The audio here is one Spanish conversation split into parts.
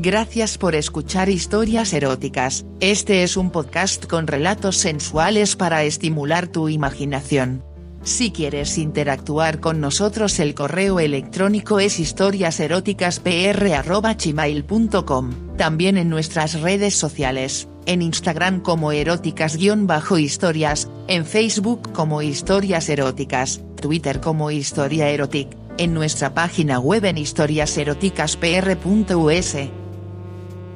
Gracias por escuchar historias eróticas, este es un podcast con relatos sensuales para estimular tu imaginación. Si quieres interactuar con nosotros el correo electrónico es historiaseroticaspr.gmail.com, también en nuestras redes sociales, en Instagram como eróticas-historias, en Facebook como historias eróticas, Twitter como historia erotic, en nuestra página web en historiaseroticaspr.us.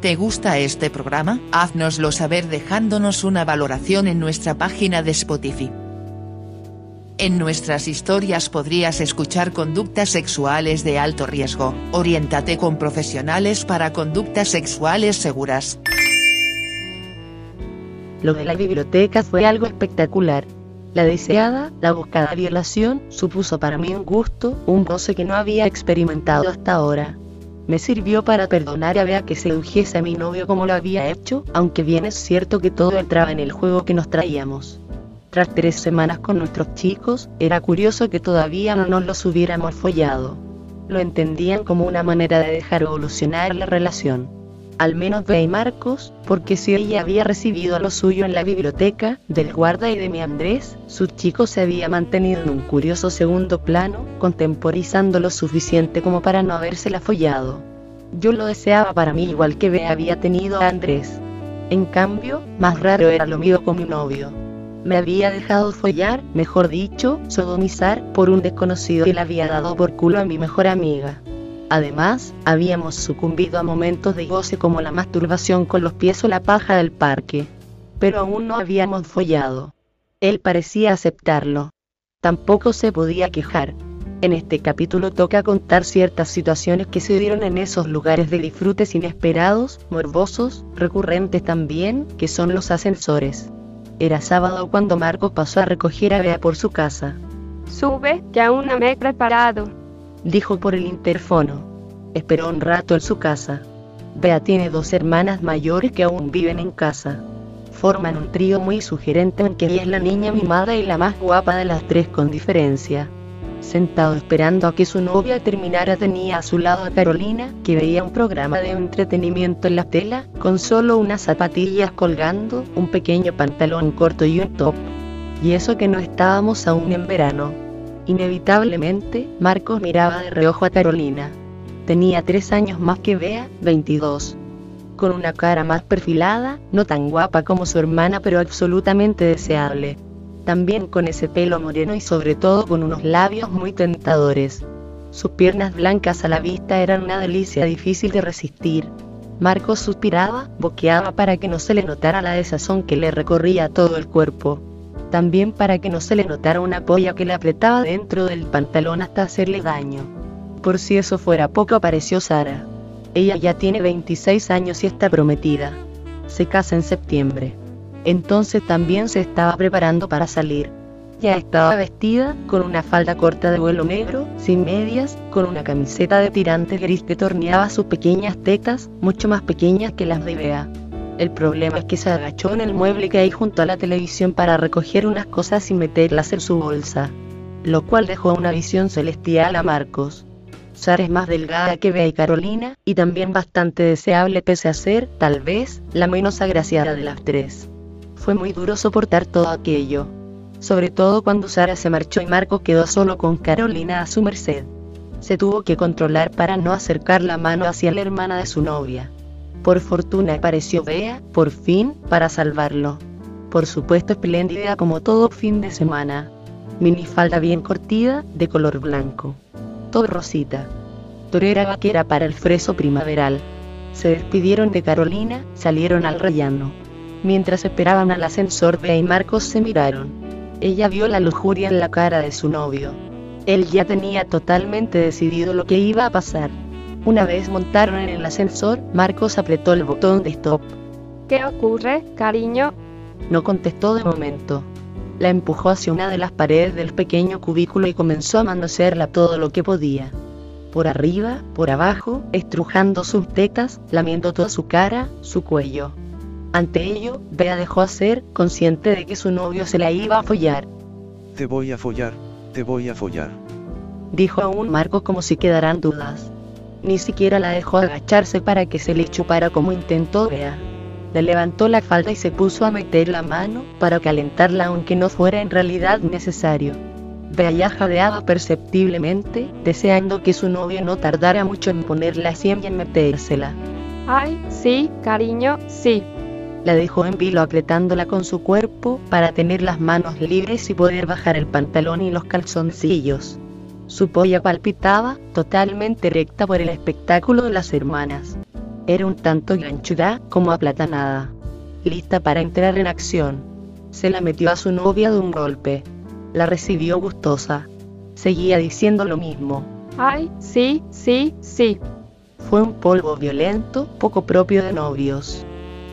¿Te gusta este programa? Haznoslo saber dejándonos una valoración en nuestra página de Spotify. En nuestras historias podrías escuchar conductas sexuales de alto riesgo. Oriéntate con profesionales para conductas sexuales seguras. Lo de la biblioteca fue algo espectacular. La deseada, la buscada violación, supuso para mí un gusto, un goce que no había experimentado hasta ahora. Me sirvió para perdonar a Bea que sedujese a mi novio como lo había hecho, aunque bien es cierto que todo entraba en el juego que nos traíamos. Tras tres semanas con nuestros chicos, era curioso que todavía no nos los hubiéramos follado. Lo entendían como una manera de dejar evolucionar la relación al menos Bea y Marcos, porque si ella había recibido lo suyo en la biblioteca, del guarda y de mi Andrés, su chico se había mantenido en un curioso segundo plano, contemporizando lo suficiente como para no habérsela follado. Yo lo deseaba para mí igual que Bea había tenido a Andrés. En cambio, más raro era lo mío con mi novio. Me había dejado follar, mejor dicho, sodomizar, por un desconocido que le había dado por culo a mi mejor amiga. Además, habíamos sucumbido a momentos de goce como la masturbación con los pies o la paja del parque. Pero aún no habíamos follado. Él parecía aceptarlo. Tampoco se podía quejar. En este capítulo toca contar ciertas situaciones que se dieron en esos lugares de disfrutes inesperados, morbosos, recurrentes también, que son los ascensores. Era sábado cuando Marcos pasó a recoger a Bea por su casa. Sube, que aún no me he preparado dijo por el interfono. Esperó un rato en su casa. Bea tiene dos hermanas mayores que aún viven en casa. Forman un trío muy sugerente en que ella es la niña mimada y la más guapa de las tres con diferencia. Sentado esperando a que su novia terminara tenía a su lado a Carolina, que veía un programa de entretenimiento en la tela, con solo unas zapatillas colgando, un pequeño pantalón corto y un top. Y eso que no estábamos aún en verano. Inevitablemente, Marcos miraba de reojo a Carolina. Tenía tres años más que Bea, 22. Con una cara más perfilada, no tan guapa como su hermana pero absolutamente deseable. También con ese pelo moreno y sobre todo con unos labios muy tentadores. Sus piernas blancas a la vista eran una delicia difícil de resistir. Marcos suspiraba, boqueaba para que no se le notara la desazón que le recorría todo el cuerpo también para que no se le notara una polla que le apretaba dentro del pantalón hasta hacerle daño. Por si eso fuera poco apareció Sara. Ella ya tiene 26 años y está prometida. Se casa en septiembre. Entonces también se estaba preparando para salir. Ya estaba vestida, con una falda corta de vuelo negro, sin medias, con una camiseta de tirantes gris que torneaba sus pequeñas tetas, mucho más pequeñas que las de Bea. El problema es que se agachó en el mueble que hay junto a la televisión para recoger unas cosas y meterlas en su bolsa, lo cual dejó una visión celestial a Marcos. Sara es más delgada que Bea y Carolina, y también bastante deseable pese a ser, tal vez, la menos agraciada de las tres. Fue muy duro soportar todo aquello. Sobre todo cuando Sara se marchó y Marcos quedó solo con Carolina a su merced. Se tuvo que controlar para no acercar la mano hacia la hermana de su novia. Por fortuna apareció Bea, por fin, para salvarlo. Por supuesto espléndida como todo fin de semana. Minifalda bien cortida, de color blanco. Todo rosita. Torera vaquera para el freso primaveral. Se despidieron de Carolina, salieron al rellano. Mientras esperaban al ascensor, Bea y Marcos se miraron. Ella vio la lujuria en la cara de su novio. Él ya tenía totalmente decidido lo que iba a pasar. Una vez montaron en el ascensor, Marcos apretó el botón de stop. ¿Qué ocurre, cariño? No contestó de momento. La empujó hacia una de las paredes del pequeño cubículo y comenzó a manosearla todo lo que podía. Por arriba, por abajo, estrujando sus tetas, lamiendo toda su cara, su cuello. Ante ello, Bea dejó hacer, consciente de que su novio se la iba a follar. Te voy a follar, te voy a follar. Dijo aún Marcos como si quedaran dudas. Ni siquiera la dejó agacharse para que se le chupara como intentó Bea. Le levantó la falda y se puso a meter la mano para calentarla aunque no fuera en realidad necesario. Bea ya jadeaba perceptiblemente, deseando que su novio no tardara mucho en ponerla así y en metérsela. Ay, sí, cariño, sí. La dejó en vilo apretándola con su cuerpo para tener las manos libres y poder bajar el pantalón y los calzoncillos. Su polla palpitaba, totalmente recta por el espectáculo de las hermanas. Era un tanto ganchuda como aplatanada. Lista para entrar en acción. Se la metió a su novia de un golpe. La recibió gustosa. Seguía diciendo lo mismo. Ay, sí, sí, sí. Fue un polvo violento, poco propio de novios.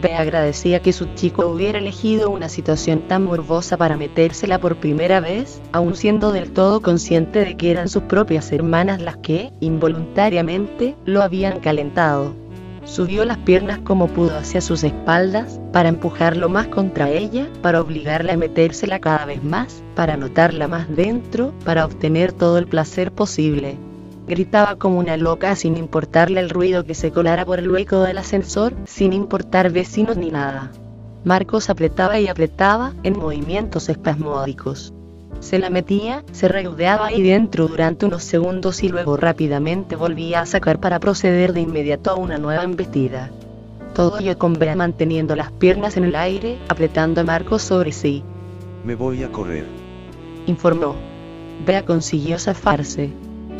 Bea agradecía que su chico hubiera elegido una situación tan morbosa para metérsela por primera vez, aun siendo del todo consciente de que eran sus propias hermanas las que, involuntariamente, lo habían calentado. Subió las piernas como pudo hacia sus espaldas, para empujarlo más contra ella, para obligarla a metérsela cada vez más, para notarla más dentro, para obtener todo el placer posible. Gritaba como una loca sin importarle el ruido que se colara por el hueco del ascensor, sin importar vecinos ni nada. Marcos apretaba y apretaba, en movimientos espasmódicos. Se la metía, se reudeaba ahí dentro durante unos segundos y luego rápidamente volvía a sacar para proceder de inmediato a una nueva embestida. Todo ello con Bea manteniendo las piernas en el aire, apretando a Marcos sobre sí. Me voy a correr. Informó. Bea consiguió zafarse.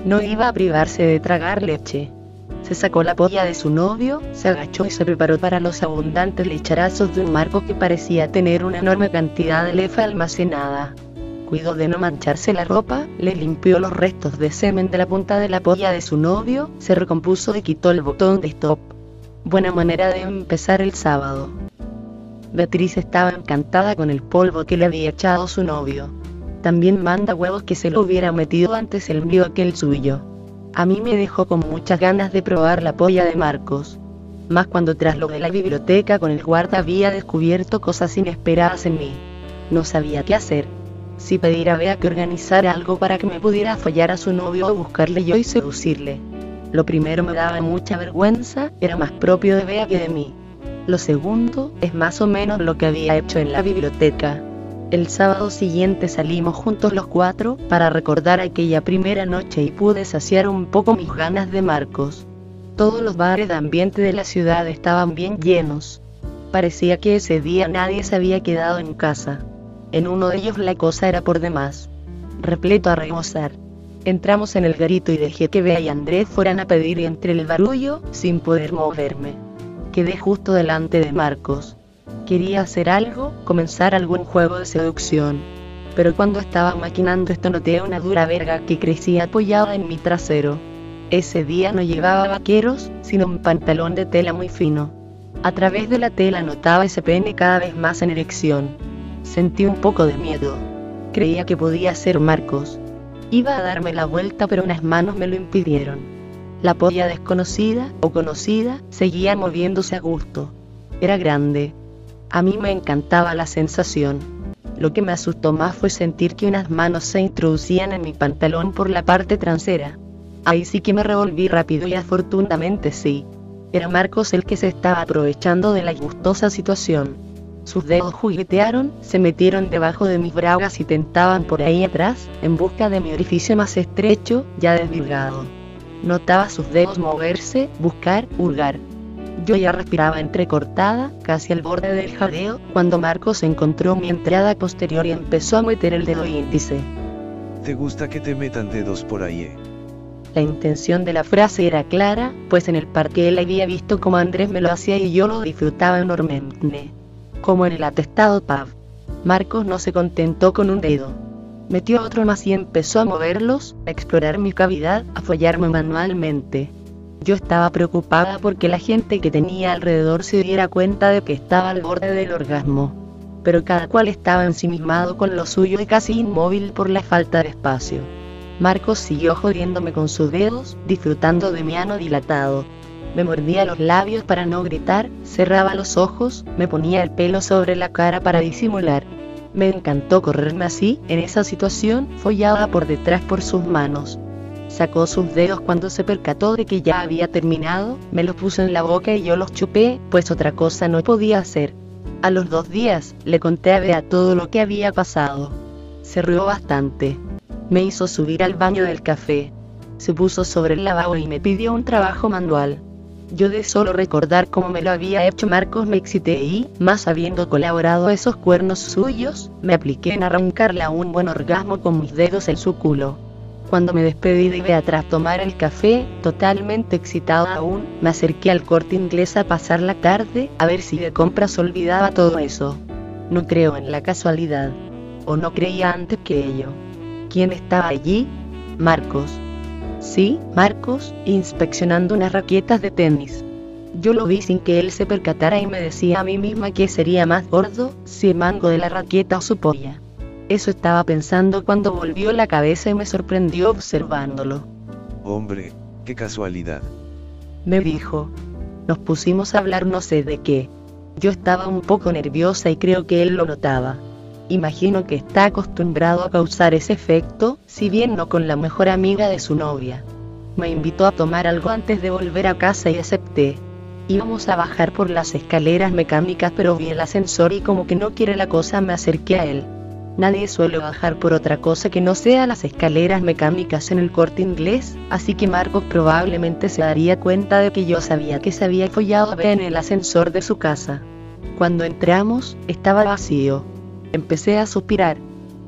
No iba a privarse de tragar leche. Se sacó la polla de su novio, se agachó y se preparó para los abundantes lecharazos de un marco que parecía tener una enorme cantidad de lefa almacenada. Cuidó de no mancharse la ropa, le limpió los restos de semen de la punta de la polla de su novio, se recompuso y quitó el botón de stop. Buena manera de empezar el sábado. Beatriz estaba encantada con el polvo que le había echado su novio. También manda huevos que se lo hubiera metido antes el mío aquel suyo. A mí me dejó con muchas ganas de probar la polla de Marcos. Más cuando tras lo de la biblioteca con el guarda había descubierto cosas inesperadas en mí. No sabía qué hacer. Si pedir a Bea que organizara algo para que me pudiera follar a su novio o buscarle yo y seducirle. Lo primero me daba mucha vergüenza, era más propio de Bea que de mí. Lo segundo, es más o menos lo que había hecho en la biblioteca. El sábado siguiente salimos juntos los cuatro para recordar aquella primera noche y pude saciar un poco mis ganas de Marcos. Todos los bares de ambiente de la ciudad estaban bien llenos. Parecía que ese día nadie se había quedado en casa. En uno de ellos la cosa era por demás. Repleto a rebosar. Entramos en el garito y dejé que Bea y Andrés fueran a pedir entre el barullo, sin poder moverme. Quedé justo delante de Marcos. Quería hacer algo, comenzar algún juego de seducción. Pero cuando estaba maquinando esto noté una dura verga que crecía apoyada en mi trasero. Ese día no llevaba vaqueros, sino un pantalón de tela muy fino. A través de la tela notaba ese pene cada vez más en erección. Sentí un poco de miedo. Creía que podía ser Marcos. Iba a darme la vuelta pero unas manos me lo impidieron. La polla desconocida o conocida seguía moviéndose a gusto. Era grande, a mí me encantaba la sensación. Lo que me asustó más fue sentir que unas manos se introducían en mi pantalón por la parte trasera. Ahí sí que me revolví rápido y afortunadamente sí. Era Marcos el que se estaba aprovechando de la gustosa situación. Sus dedos juguetearon, se metieron debajo de mis bragas y tentaban por ahí atrás, en busca de mi orificio más estrecho, ya desvirgado. Notaba sus dedos moverse, buscar, hurgar. Yo ya respiraba entrecortada, casi al borde del jadeo, cuando Marcos encontró mi entrada posterior y empezó a meter el dedo índice. ¿Te gusta que te metan dedos por ahí? Eh? La intención de la frase era clara, pues en el parque él había visto cómo Andrés me lo hacía y yo lo disfrutaba enormemente. Como en el atestado PAV. Marcos no se contentó con un dedo. Metió otro más y empezó a moverlos, a explorar mi cavidad, a follarme manualmente. Yo estaba preocupada porque la gente que tenía alrededor se diera cuenta de que estaba al borde del orgasmo. Pero cada cual estaba ensimismado con lo suyo y casi inmóvil por la falta de espacio. Marcos siguió jodiéndome con sus dedos, disfrutando de mi ano dilatado. Me mordía los labios para no gritar, cerraba los ojos, me ponía el pelo sobre la cara para disimular. Me encantó correrme así, en esa situación, follada por detrás por sus manos. Sacó sus dedos cuando se percató de que ya había terminado, me los puso en la boca y yo los chupé, pues otra cosa no podía hacer. A los dos días, le conté a Bea todo lo que había pasado. Se rió bastante. Me hizo subir al baño del café. Se puso sobre el lavabo y me pidió un trabajo manual. Yo de solo recordar cómo me lo había hecho Marcos me excité y, más habiendo colaborado a esos cuernos suyos, me apliqué en arrancarle a un buen orgasmo con mis dedos en su culo. Cuando me despedí de Bea tras tomar el café, totalmente excitado aún, me acerqué al corte inglés a pasar la tarde, a ver si de compras olvidaba todo eso. No creo en la casualidad. O no creía antes que ello. ¿Quién estaba allí? Marcos. Sí, Marcos, inspeccionando unas raquetas de tenis. Yo lo vi sin que él se percatara y me decía a mí misma que sería más gordo si el mango de la raqueta o su polla. Eso estaba pensando cuando volvió la cabeza y me sorprendió observándolo. Hombre, qué casualidad. Me dijo. Nos pusimos a hablar no sé de qué. Yo estaba un poco nerviosa y creo que él lo notaba. Imagino que está acostumbrado a causar ese efecto, si bien no con la mejor amiga de su novia. Me invitó a tomar algo antes de volver a casa y acepté. Íbamos a bajar por las escaleras mecánicas pero vi el ascensor y como que no quiere la cosa me acerqué a él. Nadie suele bajar por otra cosa que no sea las escaleras mecánicas en el corte inglés, así que Marcos probablemente se daría cuenta de que yo sabía que se había follado a ver en el ascensor de su casa. Cuando entramos, estaba vacío. Empecé a suspirar.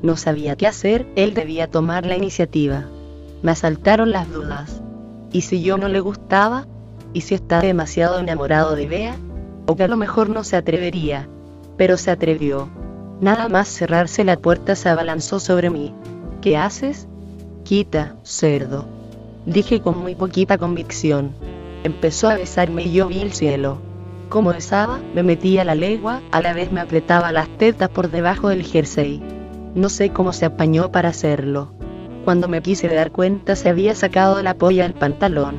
No sabía qué hacer, él debía tomar la iniciativa. Me asaltaron las dudas. ¿Y si yo no le gustaba? ¿Y si está demasiado enamorado de Bea? O que a lo mejor no se atrevería. Pero se atrevió. Nada más cerrarse la puerta se abalanzó sobre mí. ¿Qué haces? Quita, cerdo. Dije con muy poquita convicción. Empezó a besarme y yo vi el cielo. Como besaba, me metía la legua, a la vez me apretaba las tetas por debajo del jersey. No sé cómo se apañó para hacerlo. Cuando me quise dar cuenta se había sacado la polla del pantalón.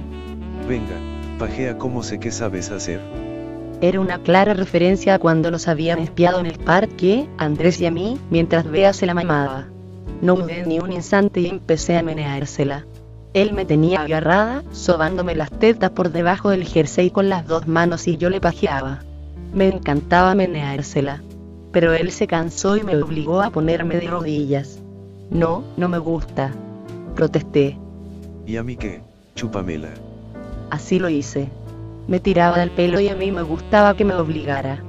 Venga, pajea como sé que sabes hacer. Era una clara referencia a cuando nos habían espiado en el parque, Andrés y a mí, mientras Bea se la mamaba. No dudé ni un instante y empecé a meneársela. Él me tenía agarrada, sobándome las tetas por debajo del jersey con las dos manos y yo le pajeaba. Me encantaba meneársela. Pero él se cansó y me obligó a ponerme de rodillas. No, no me gusta. Protesté. ¿Y a mí qué? Chúpamela. Así lo hice. Me tiraba del pelo y a mí me gustaba que me obligara.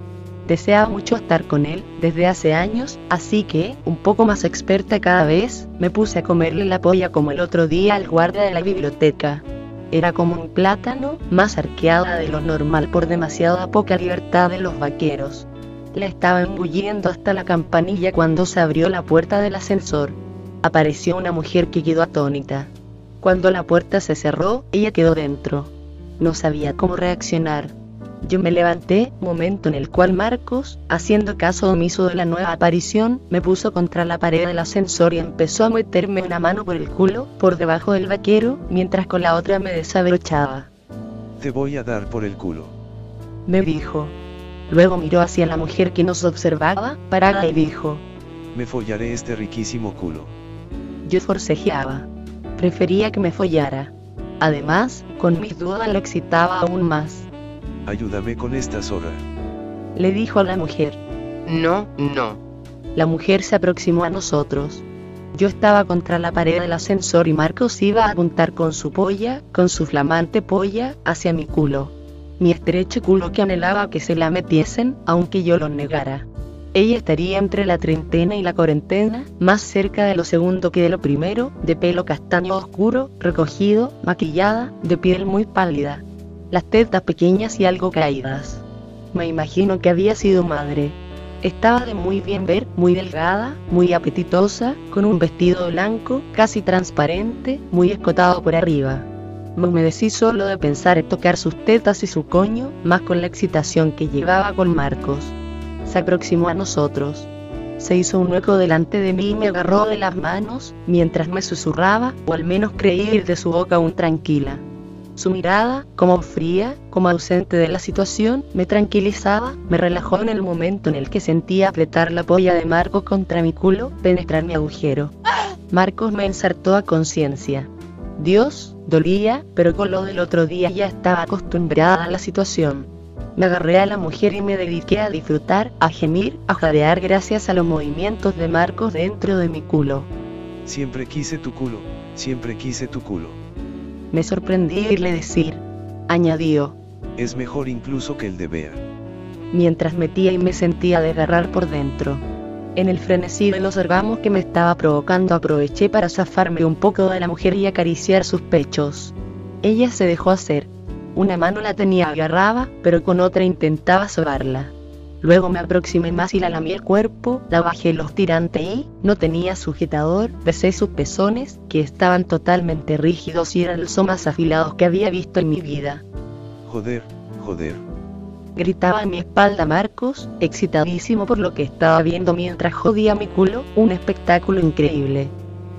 Deseaba mucho estar con él desde hace años, así que, un poco más experta cada vez, me puse a comerle la polla como el otro día al guardia de la biblioteca. Era como un plátano, más arqueada de lo normal por demasiada poca libertad de los vaqueros. La estaba embulliendo hasta la campanilla cuando se abrió la puerta del ascensor. Apareció una mujer que quedó atónita. Cuando la puerta se cerró, ella quedó dentro. No sabía cómo reaccionar. Yo me levanté, momento en el cual Marcos, haciendo caso omiso de la nueva aparición, me puso contra la pared del ascensor y empezó a meterme una mano por el culo, por debajo del vaquero, mientras con la otra me desabrochaba. Te voy a dar por el culo. Me dijo. Luego miró hacia la mujer que nos observaba, parada y dijo. Me follaré este riquísimo culo. Yo forcejeaba. Prefería que me follara. Además, con mis dudas lo excitaba aún más. Ayúdame con esta zorra. Le dijo a la mujer. No, no. La mujer se aproximó a nosotros. Yo estaba contra la pared del ascensor y Marcos iba a apuntar con su polla, con su flamante polla, hacia mi culo. Mi estrecho culo que anhelaba que se la metiesen, aunque yo lo negara. Ella estaría entre la treintena y la cuarentena, más cerca de lo segundo que de lo primero, de pelo castaño oscuro, recogido, maquillada, de piel muy pálida. Las tetas pequeñas y algo caídas. Me imagino que había sido madre. Estaba de muy bien ver, muy delgada, muy apetitosa, con un vestido blanco, casi transparente, muy escotado por arriba. Me humedecí solo de pensar en tocar sus tetas y su coño, más con la excitación que llevaba con Marcos se aproximó a nosotros. Se hizo un hueco delante de mí y me agarró de las manos, mientras me susurraba, o al menos creí ir de su boca aún tranquila. Su mirada, como fría, como ausente de la situación, me tranquilizaba, me relajó en el momento en el que sentía apretar la polla de Marcos contra mi culo, penetrar mi agujero. Marcos me ensartó a conciencia. Dios, dolía, pero con lo del otro día ya estaba acostumbrada a la situación. Me agarré a la mujer y me dediqué a disfrutar, a gemir, a jadear gracias a los movimientos de Marcos dentro de mi culo. Siempre quise tu culo, siempre quise tu culo. Me sorprendí oírle decir, añadió, Es mejor incluso que el de Bea. mientras metía y me sentía desgarrar por dentro. En el frenesí de los orgasmos que me estaba provocando aproveché para zafarme un poco de la mujer y acariciar sus pechos. Ella se dejó hacer. Una mano la tenía agarrada, pero con otra intentaba sobarla. Luego me aproximé más y la lamí el cuerpo, la bajé los tirantes y, no tenía sujetador, besé sus pezones, que estaban totalmente rígidos y eran los más afilados que había visto en mi vida. Joder, joder. Gritaba a mi espalda Marcos, excitadísimo por lo que estaba viendo mientras jodía mi culo, un espectáculo increíble.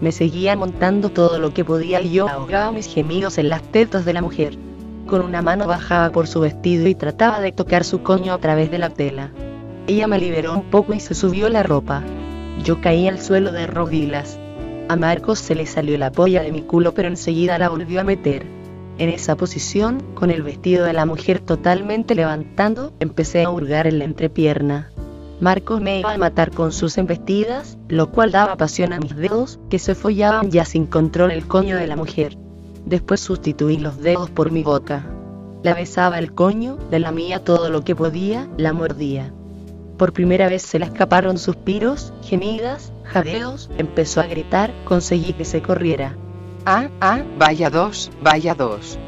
Me seguía montando todo lo que podía y yo ahogaba mis gemidos en las tetas de la mujer. Con una mano bajaba por su vestido y trataba de tocar su coño a través de la tela. Ella me liberó un poco y se subió la ropa. Yo caí al suelo de rodillas. A Marcos se le salió la polla de mi culo pero enseguida la volvió a meter. En esa posición, con el vestido de la mujer totalmente levantando, empecé a hurgar en la entrepierna. Marcos me iba a matar con sus embestidas, lo cual daba pasión a mis dedos, que se follaban ya sin control el coño de la mujer. Después sustituí los dedos por mi boca. La besaba el coño, la lamía todo lo que podía, la mordía. Por primera vez se le escaparon suspiros, gemidas, jadeos, empezó a gritar, conseguí que se corriera. Ah, ah, vaya dos, vaya dos.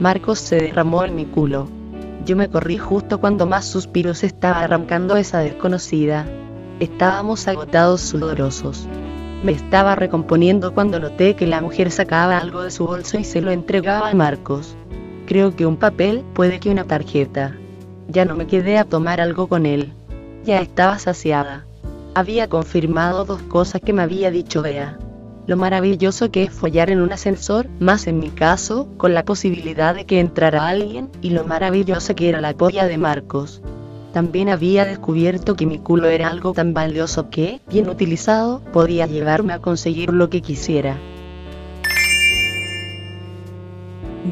Marcos se derramó en mi culo. Yo me corrí justo cuando más suspiros estaba arrancando esa desconocida. Estábamos agotados sudorosos. Me estaba recomponiendo cuando noté que la mujer sacaba algo de su bolso y se lo entregaba a Marcos. Creo que un papel, puede que una tarjeta. Ya no me quedé a tomar algo con él. Ya estaba saciada. Había confirmado dos cosas que me había dicho Bea. Lo maravilloso que es follar en un ascensor, más en mi caso, con la posibilidad de que entrara alguien, y lo maravillosa que era la polla de Marcos. También había descubierto que mi culo era algo tan valioso que, bien utilizado, podía llevarme a conseguir lo que quisiera.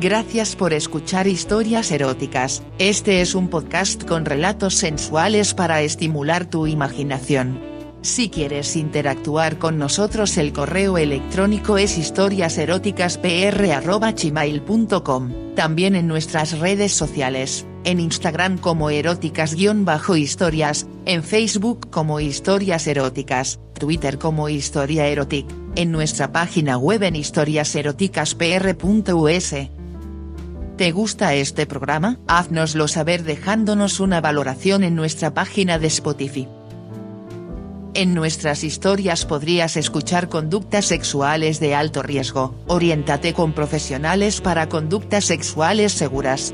Gracias por escuchar historias eróticas. Este es un podcast con relatos sensuales para estimular tu imaginación. Si quieres interactuar con nosotros el correo electrónico es historiaseroticaspr.gmail.com, también en nuestras redes sociales, en Instagram como eróticas-historias, en Facebook como historias eróticas, Twitter como historia erotic, en nuestra página web en historiaseroticaspr.us. ¿Te gusta este programa? Haznoslo saber dejándonos una valoración en nuestra página de Spotify. En nuestras historias podrías escuchar conductas sexuales de alto riesgo. Oriéntate con profesionales para conductas sexuales seguras.